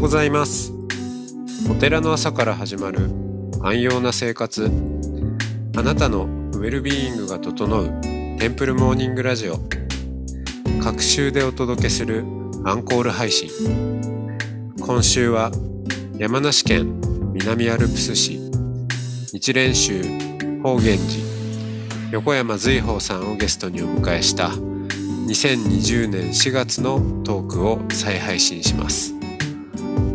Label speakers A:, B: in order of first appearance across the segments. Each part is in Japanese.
A: ございます。お寺の朝から始まる安養な生活。あなたのウェルビーイングが整うテンプルモーニングラジオ。各週でお届けするアンコール配信。今週は山梨県南アルプス市。日蓮宗法源寺。横山随宝さんをゲストにお迎えした2020年4月のトークを再配信します。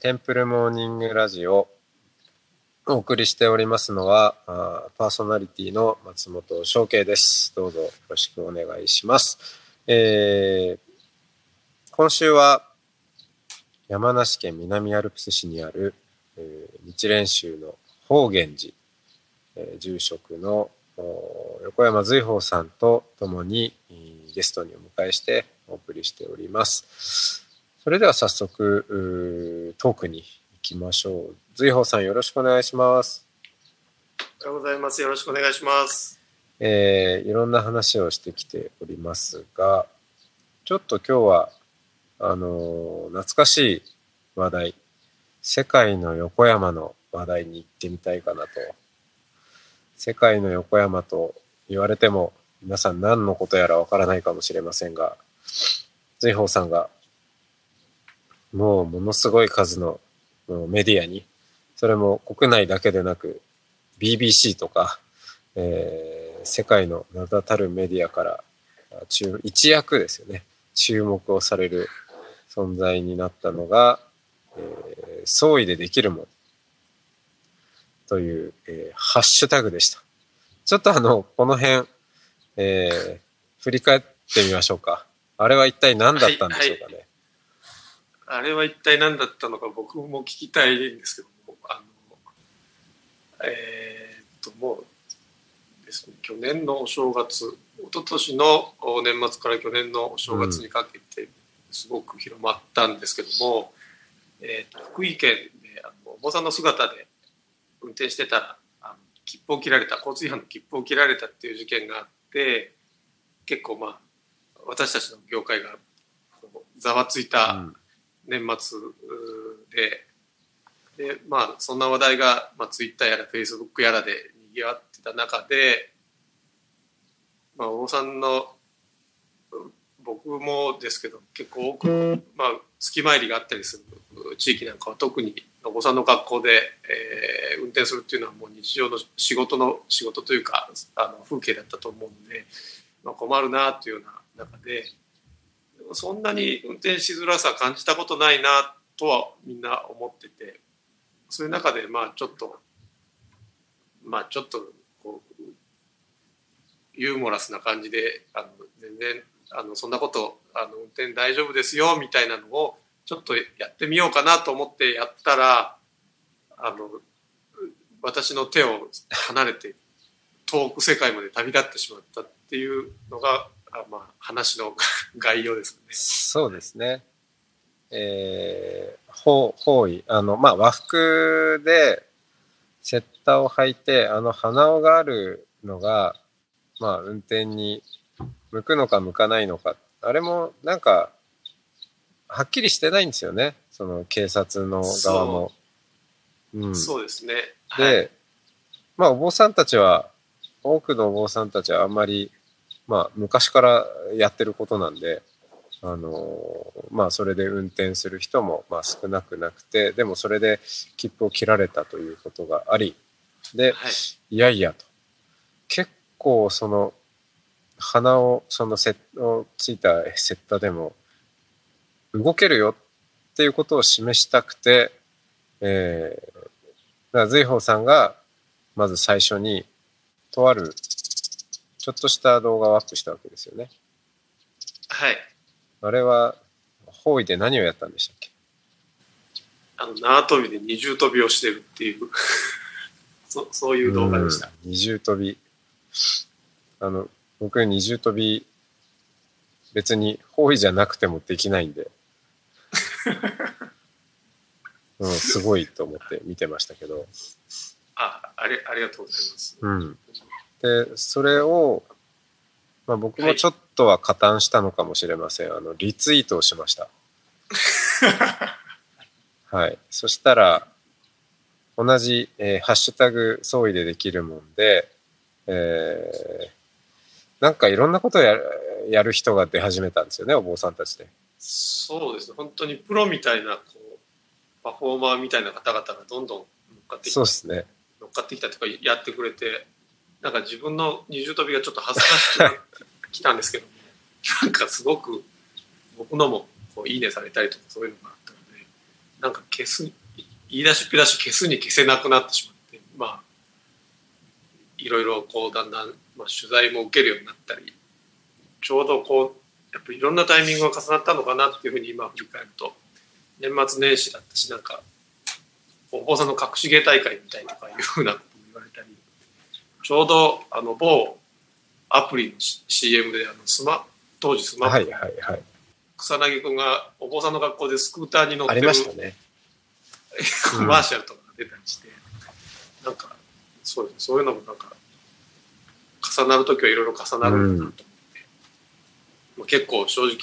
A: テンプルモーニングラジオお送りしておりますのは、あパーソナリティの松本翔慶です。どうぞよろしくお願いします。えー今週は山梨県南アルプス市にある、えー日蓮宗の法源寺、えー住職の横山随宝さんと共にゲストにお迎えしてお送りしております。それでは早速、トークに行きましょう。随宝さんよろしくお願いします。
B: おはようございます。よろしくお願いします。
A: えーいろんな話をしてきておりますが、ちょっと今日は、あのー懐かしい話題、世界の横山の話題に行ってみたいかなと。世界の横山と言われても、皆さん何のことやらわからないかもしれませんが、随宝さんが、もうものすごい数のメディアに、それも国内だけでなく、BBC とか、えー世界の名だたるメディアから注一躍ですよね。注目をされる存在になったのが、えー総意でできるもんという、えーハッシュタグでした。ちょっとあのこの辺、えー振り返ってみましょうか。あれは一体何だったんでしょうかね、
B: あれは一体何だったのか僕も聞きたいんですけども、あの、えーっと、もうですね、去年のお正月、一昨年の年末から去年のお正月にかけて、すごく広まったんですけども、えーっと福井県であのお坊さんの姿で運転してたら、あの切符を切られた、交通違反の切符を切られたっていう事件があって、結構まあ、私たちの業界がざわついた、
A: うん
B: 年末ででまあそんな話題が、まあ、ツイッターやらフェイスブックやらでにぎわってた中で、まあ、お坊さんの僕もですけど結構多く、まあ、月参りがあったりする地域なんかは特にお坊さんの学校で、えー運転するっていうのはもう日常の仕事の仕事というかあの風景だったと思うんで、まあ、困るなというような中で。そんなに運転しづらさ感じたことないなとはみんな思っててそういう中でまあちょっとまあちょっとこうユーモラスな感じであの全然あのそんなことあの運転大丈夫ですよみたいなのをちょっとやってみようかなと思ってやったらあの私の手を離れて遠く世界まで旅立ってしまったっていうのがあまあ話の概要ですね。
A: そうですね。えー、ほう方位、あの、まあ、和服で、セッターを履いて、あの、鼻緒があるのが、まあ、運転に向くのか向かないのか。あれも、なんか、はっきりしてないんですよね。その、警察の側も。うん。
B: そうですね。
A: で、
B: はい、
A: まあ、お坊さんたちは、多くのお坊さんたちはあんまり、まあ、昔からやってることなんで、あのまあ、それで運転する人も、まあ、少なくなくて、でもそれで切符を切られたということがあり、で、
B: はい、
A: いやいやと。結構、その、鼻を、そのセット、ついたセッタでも、動けるよっていうことを示したくて、えー、だから随宝さんが、まず最初に、とある、ちょっとした動画をアップしたわけですよね。
B: はい。
A: あれは、方位で何をやったんでしたっけ？
B: あの縄跳びで二重跳びをしてるっていう そそういう動画でした。
A: 二重跳び。あの、僕二重跳び、別に方位じゃなくてもできないんで。うん、すごいと思って見てましたけど。
B: あありありがとうございます。
A: うん。で、それを、まあ僕もちょっとは加担したのかもしれません。あの、リツイートをしました。はい。そしたら、同じ、えーハッシュタグ総意でできるもんで、えーなんかいろんなことをやるやる人が出始めたんですよね、お坊さんたちで。
B: そうですね。本当にプロみたいなこうパフォーマーみたいな方々がどんどん乗っかってきた
A: そうですね。
B: 乗っかってきたとかやってくれてなんか自分の二重跳びがちょっと恥ずかしくなってきたんですけどなんかすごく僕のもこういいねされたりとかそういうのがあったのでなんか消す言い出しっぺ出し消すに消せなくなってしまってまあいろいろこうだんだん、まあ、取材も受けるようになったりちょうどこうやっぱいろんなタイミングが重なったのかなっていうふうに今振り返ると年末年始だったしなんかお坊さんの隠し芸大会みたいとかいうふうなちょうどあの某アプリの CM であのスマ当時スマ
A: はい
B: ップ
A: はいはい。
B: 草薙君がお坊さんの学校でスクーターに乗っ
A: あり
B: てる
A: ましたね。
B: コマーシャルとかが出たりして、なんかそうですねそういうのもなんか重なる時はいろいろ重なるんだなと思って、まあ結構正直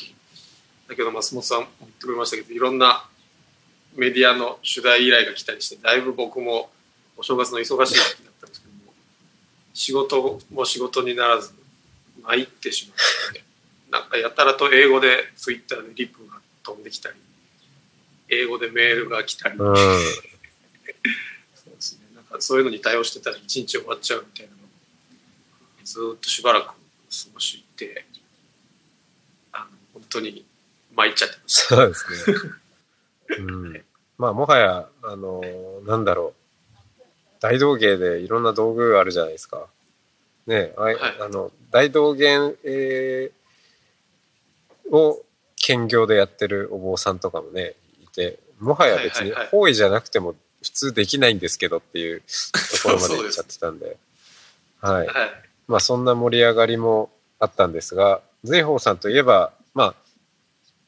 B: だけど松本さんも言ってくれましたけどいろんなメディアの取材依頼が来たりしてだいぶ僕もお正月の忙しい時期だったんです仕事も仕事にならず参ってしまってなんかやたらと英語でツイッターでリプが飛んできたり英語でメールが来たり、
A: うん。
B: そうですね。なんかそういうのに対応してたら一日終わっちゃうみたいなのをずーっとしばらく過ごして、あの本当に参っちゃってます。
A: そうですね。うん。まあ、もはや、あのなんだろう。大道芸でいろんな道具あるじゃないですか。ねあい
B: はい
A: あの、大道芸、えーを兼業でやってるお坊さんとかもね、いて、もはや別に方位じゃなくても普通できないんですけどっていうところまで 行っちゃってたんで。はい。
B: はい。
A: まあそんな盛り上がりもあったんですが、随宝さんといえば、まあ、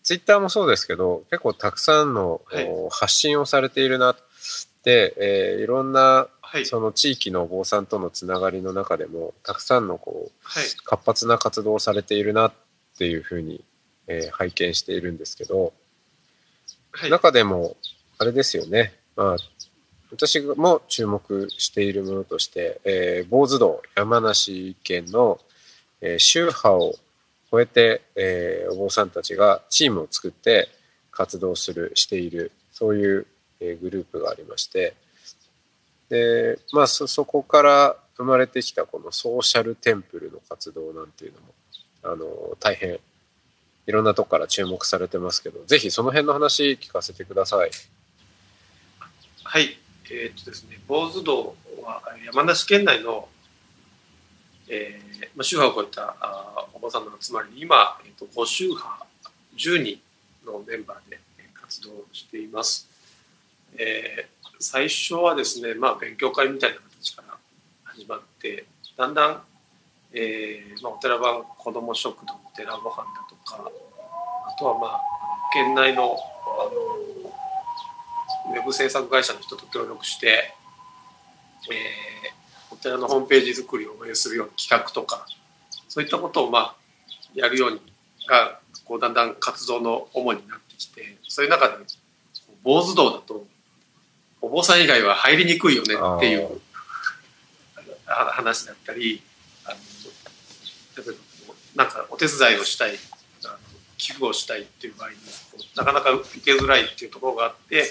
A: ツイッターもそうですけど、結構たくさんの、
B: はい
A: お発信をされているなって、えーいろんな
B: はい。
A: その地域のお坊さんとのつながりの中でも、たくさんのこう
B: はい。
A: 活発な活動をされているなっていうふうに、えー拝見しているんですけど、
B: はい。
A: 中でも、あれですよね。まあ、私も注目しているものとして、えー、坊主道、山梨県の、えー宗派を超えて、えーお坊さんたちがチームを作って活動する、している、そういう、えーグループがありまして、で、まあ、そ、そこから生まれてきたこのソーシャルテンプルの活動なんていうのも、あの、大変いろんなとこから注目されてますけど、ぜひその辺の話聞かせてください。
B: はい。えーっとですね、坊主道は山梨県内の、えーまあ、宗派を超えたあお坊さんの集まりに今、えーっと5宗派10人のメンバーで活動しています。えー最初はですね、まあ、勉強会みたいな形から始まってだんだん、えーまあ、お寺番子ども食堂お寺ご飯だとかあとはまあ県内のあのウェブ制作会社の人と協力して、えーお寺のホームページ作りを応援するような企画とかそういったことをまあやるようにがこうだんだん活動の主になってきてそういう中で坊主道だとお坊さん以外は入りにくいよねっていうあ話だったりあのなんかお手伝いをしたい寄付をしたいっていう場合になかなか受けづらいっていうところがあって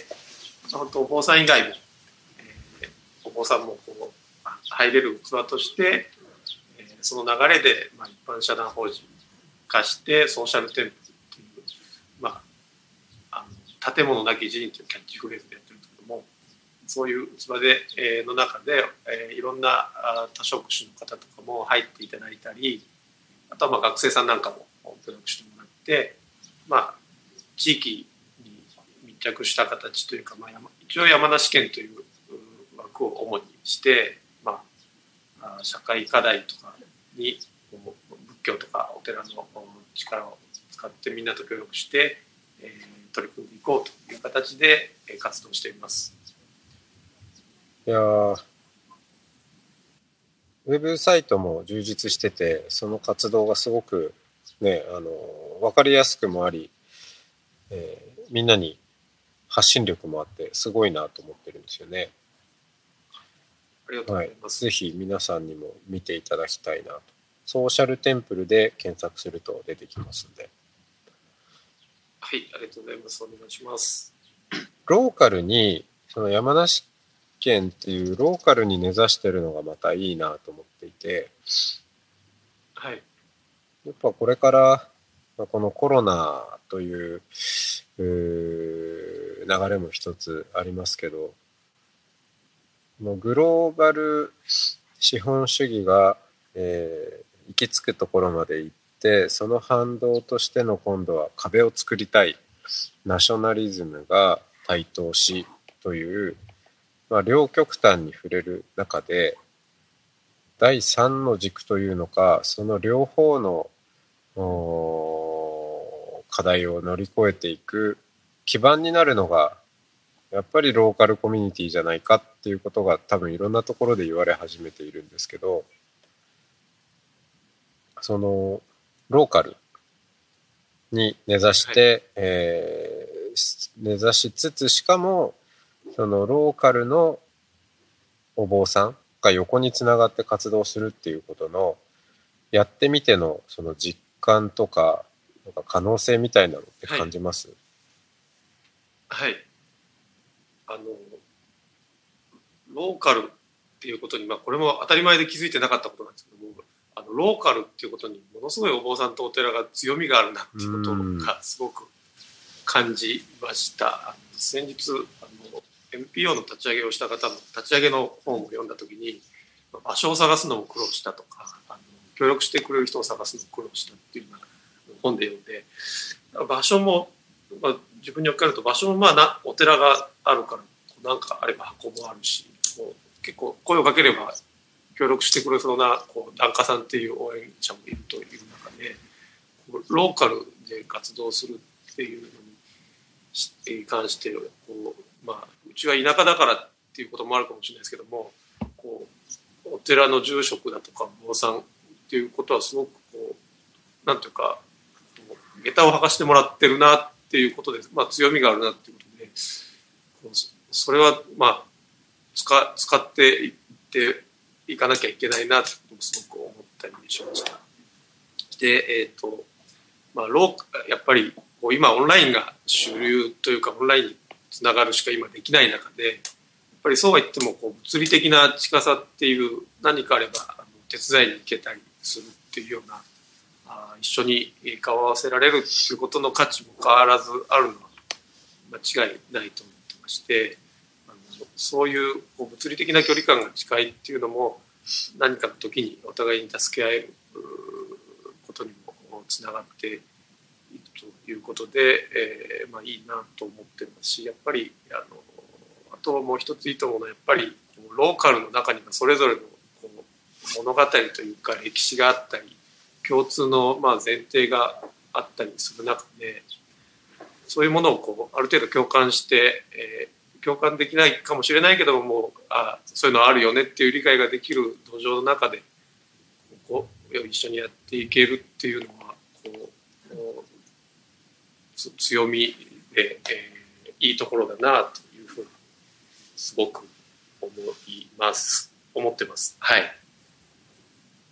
B: 本当お坊さん以外も、えーお坊さんもこうあ入れる器として、えーその流れで、まあ、一般社団法人化してソーシャルテンプルっていう、まあ、あの建物なき寺院というキャッチフレーズでそういう器で、えーの中で、えーいろんな多職種の方とかも入っていただいたりあとはまあ学生さんなんかも協力してもらって、まあ、地域に密着した形というか、まあ、一応山梨県という枠を主にして、まあ、社会課題とかに仏教とかお寺の力を使ってみんなと協力して、えー、取り組んでいこうという形で活動しています。
A: いやウェブサイトも充実してて、その活動がすごくね、あの、わかりやすくもあり、えー、みんなに発信力もあって、すごいなと思ってるんですよね。
B: ありがとうございます。
A: はい、ぜひ皆さんにも見ていただきたいなと。ソーシャルテンプルで検索すると出てきますんで。
B: はい、ありがとうございます。お願いします。
A: ローカルに、その山梨県っていうローカルに根ざしてるのがまたいいなと思っていて、
B: はい。
A: やっぱこれから、このコロナという流れも一つありますけど、グローバル資本主義が、えー、行き着くところまで行ってその反動としての今度は壁を作りたいナショナリズムが台頭しという、まあ、両極端に触れる中で第三の軸というのかその両方の課題を乗り越えていく基盤になるのがやっぱりローカルコミュニティじゃないかっていうことが多分いろんなところで言われ始めているんですけどそのローカルに根ざして、はい、えー、根ざしつつしかもそのローカルのお坊さんが横につながって活動するっていうことのやってみてのその実感とかなんか可能性みたいなのって感じます、
B: はい、はいあのローカルっていうことに、まあ、これも当たり前で気づいてなかったことなんですけどもあのローカルっていうことにものすごいお坊さんとお寺が強みがあるなっていうことがすごく感じました。先日あの NPO の立ち上げをした方の立ち上げの本を読んだ時に場所を探すのも苦労したとかあの協力してくれる人を探すのも苦労したっていうような本で読んで場所もまあ、自分に置かれると場所もまあなお寺があるからなんかあれば箱もあるしこう結構声をかければ協力してくれそうなこう檀家さんっていう応援者もいるという中でローカルで活動するっていうのに関してこう、まあ、うちは田舎だからっていうこともあるかもしれないですけどもこうお寺の住職だとか坊さんっていうことはすごくこうなんていうか下駄を履かしてもらってるなっていうことで、まあ、強みがあるなっていうことでそれはまあ使使っていっていかなきゃいけないなってこともすごく思ったりしました。で、えっ、ー、とまあ、ローやっぱりこう今オンラインが主流というかオンラインつながるしか今できない中でやっぱりそうは言ってもこう物理的な近さっていう何かあれば手伝いに行けたりするっていうようなあ一緒に顔を合わせられるっていうことの価値も変わらずあるのは間違いないと思ってましてあのそういうこう物理的な距離感が近いっていうのも何かの時にお互いに助け合えることにもつながってということで、えー、まあ、いいなと思ってますしやっぱりあのあともう一ついいと思うのはやっぱりローカルの中にはそれぞれのこう物語というか歴史があったり共通のまあ前提があったりする中でそういうものをこうある程度共感して、えー、共感できないかもしれないけどもあそういうのあるよねっていう理解ができる土壌の中でこう一緒にやっていけるっていうのはこう強みで、えー、いいところだなというふうにすごく思います思ってます。はい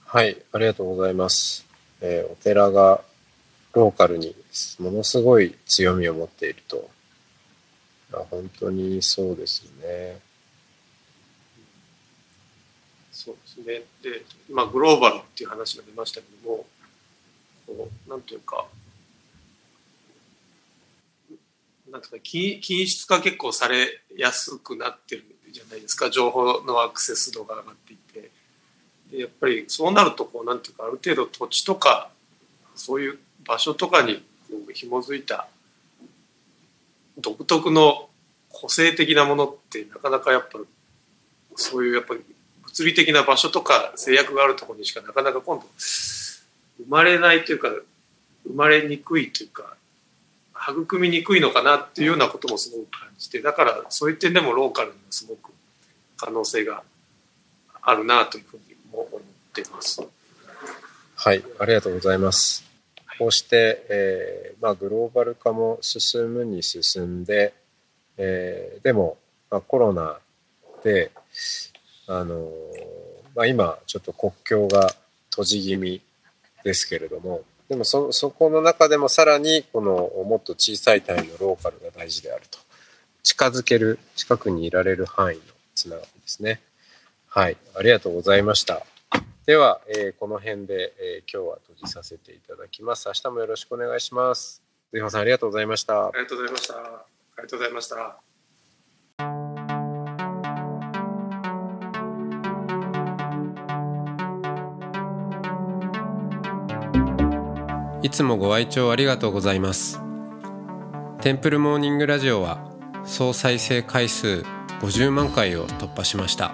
A: はい、ありがとうございます。えー、お寺がローカルにものすごい強みを持っていると。本当にそうですね。
B: そうですね。で、まあ、グローバルっていう話が出ましたけども、こうなんていうか、なんとか均質化結構されやすくなってるじゃないですか。情報のアクセス度が上がっていて。でやっぱりそうなるとこうなんていうかある程度土地とかそういう場所とかにこう紐づいた独特の個性的なものってなかなかやっぱそういうやっぱり物理的な場所とか制約があるところにしかなかなか今度生まれないというか生まれにくいというか育みにくいのかなっていうようなこともすごく感じてだからそういう点でもローカルにはすごく可能性があるなというふうにも思っています。
A: はいありがとうございます。こうして、えーまあ、グローバル化も進むに進んで、えー、でも、まあ、コロナで、あのー、まあ、今ちょっと国境が閉じ気味ですけれどもでもそそこの中でもさらにこのもっと小さい単位のローカルが大事であると。近づける近くにいられる範囲のつながりですね。はい。ありがとうございました。では、えー、この辺で、えー、今日は閉じさせていただきます。明日もよろしくお願いします。ゼフさんありがとうございました。
B: ありがとうございました。ありがとうございました。
A: いつもご愛聴ありがとうございます。テンプルモーニングラジオは総再生回数50万回を突破しました。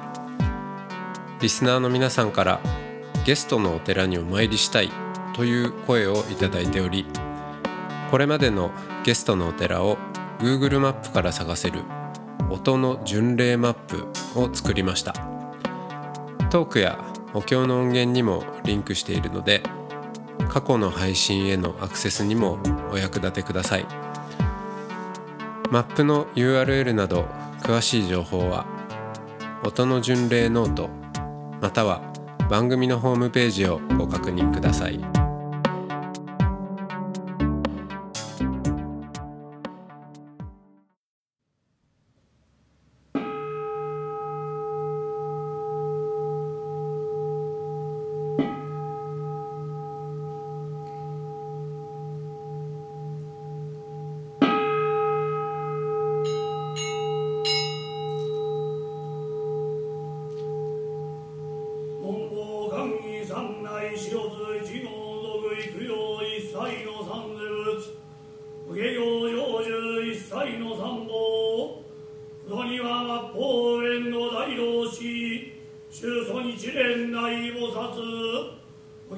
A: リスナーの皆さんからゲストのお寺にお参りしたいという声をいただいておりこれまでのゲストのお寺を Google マップから探せる音の巡礼マップを作りました。トークやお経の音源にもリンクしているので過去の配信へのアクセスにもお役立てくださいマップの URL など詳しい情報は音の巡礼ノートまたは番組のホームページをご確認ください。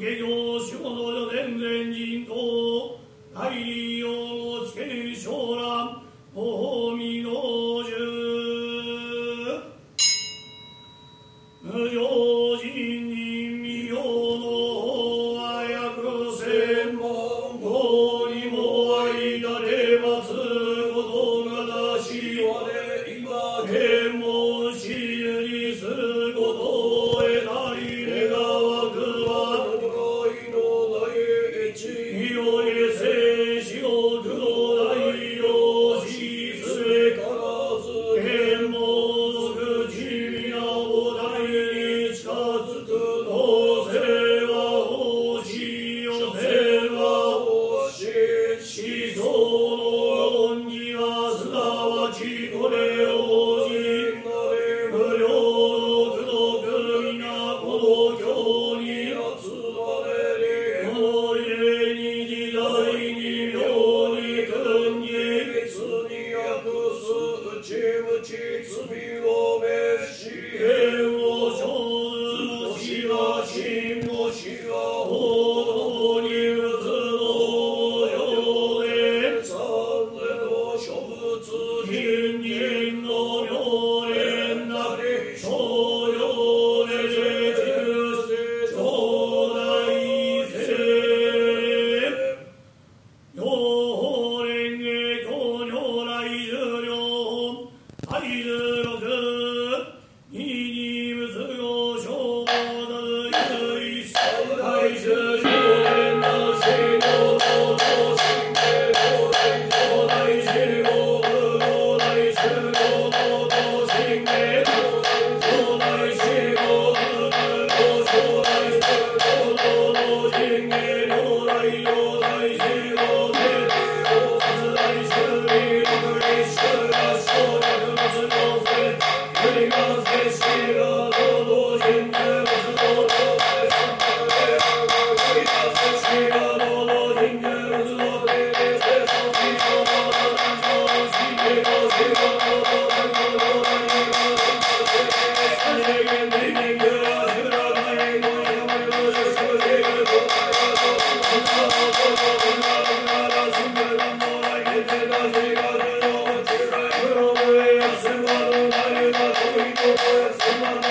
C: Yeah.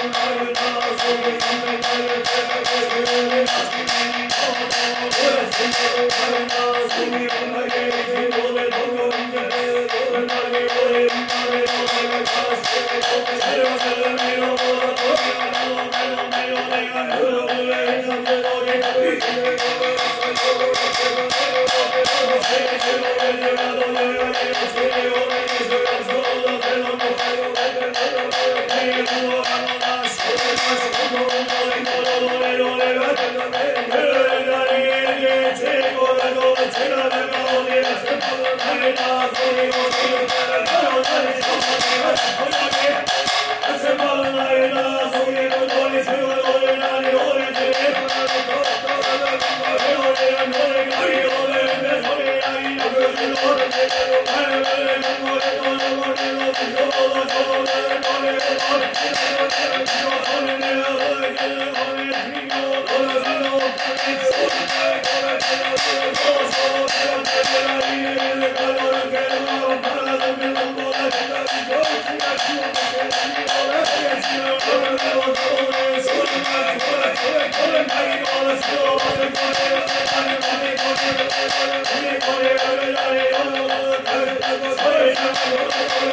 C: Thank you. Thank you.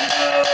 C: Thank you.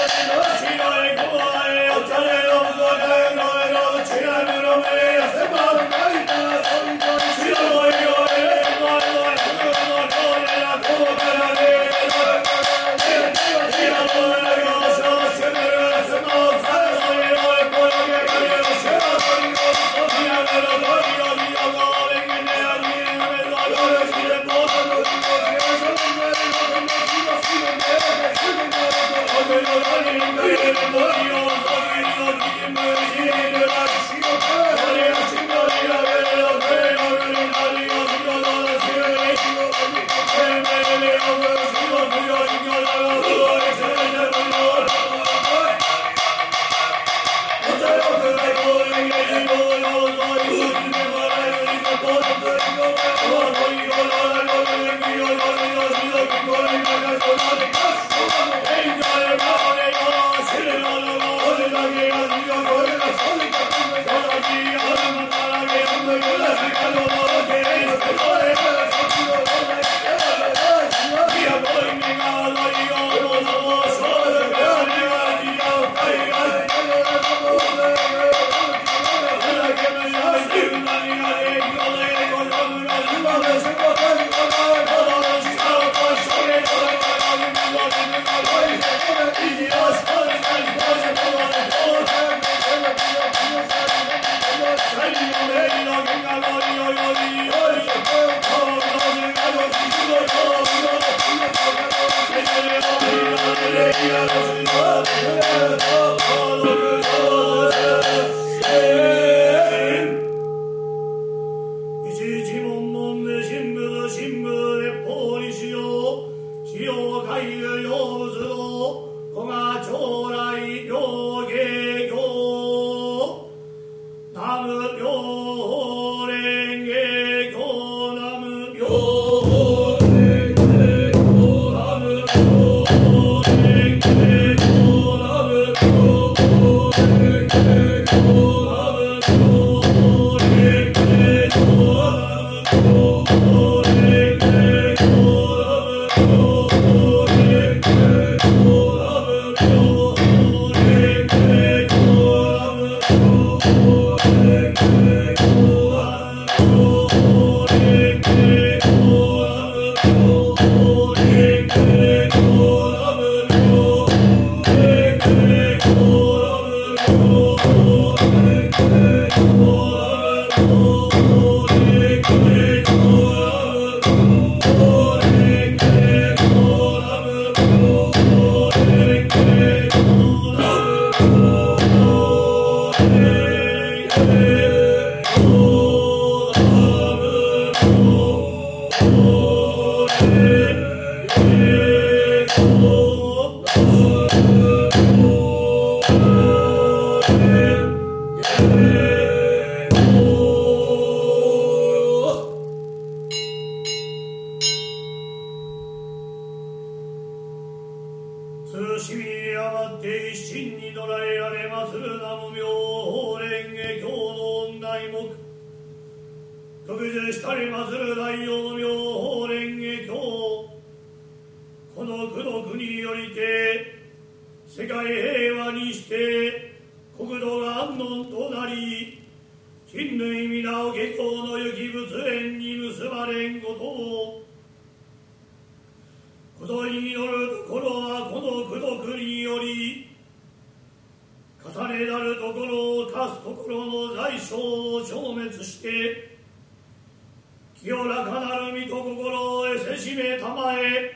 C: 姫様へ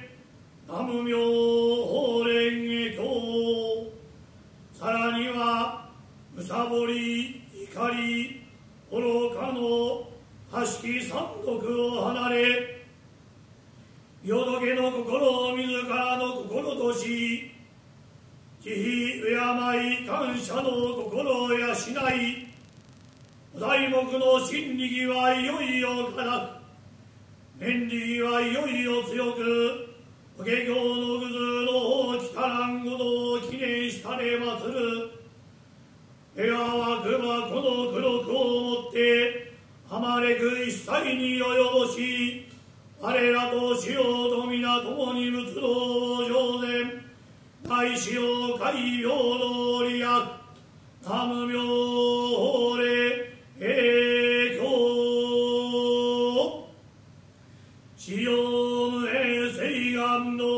C: 南無妙使用無衛誓願の。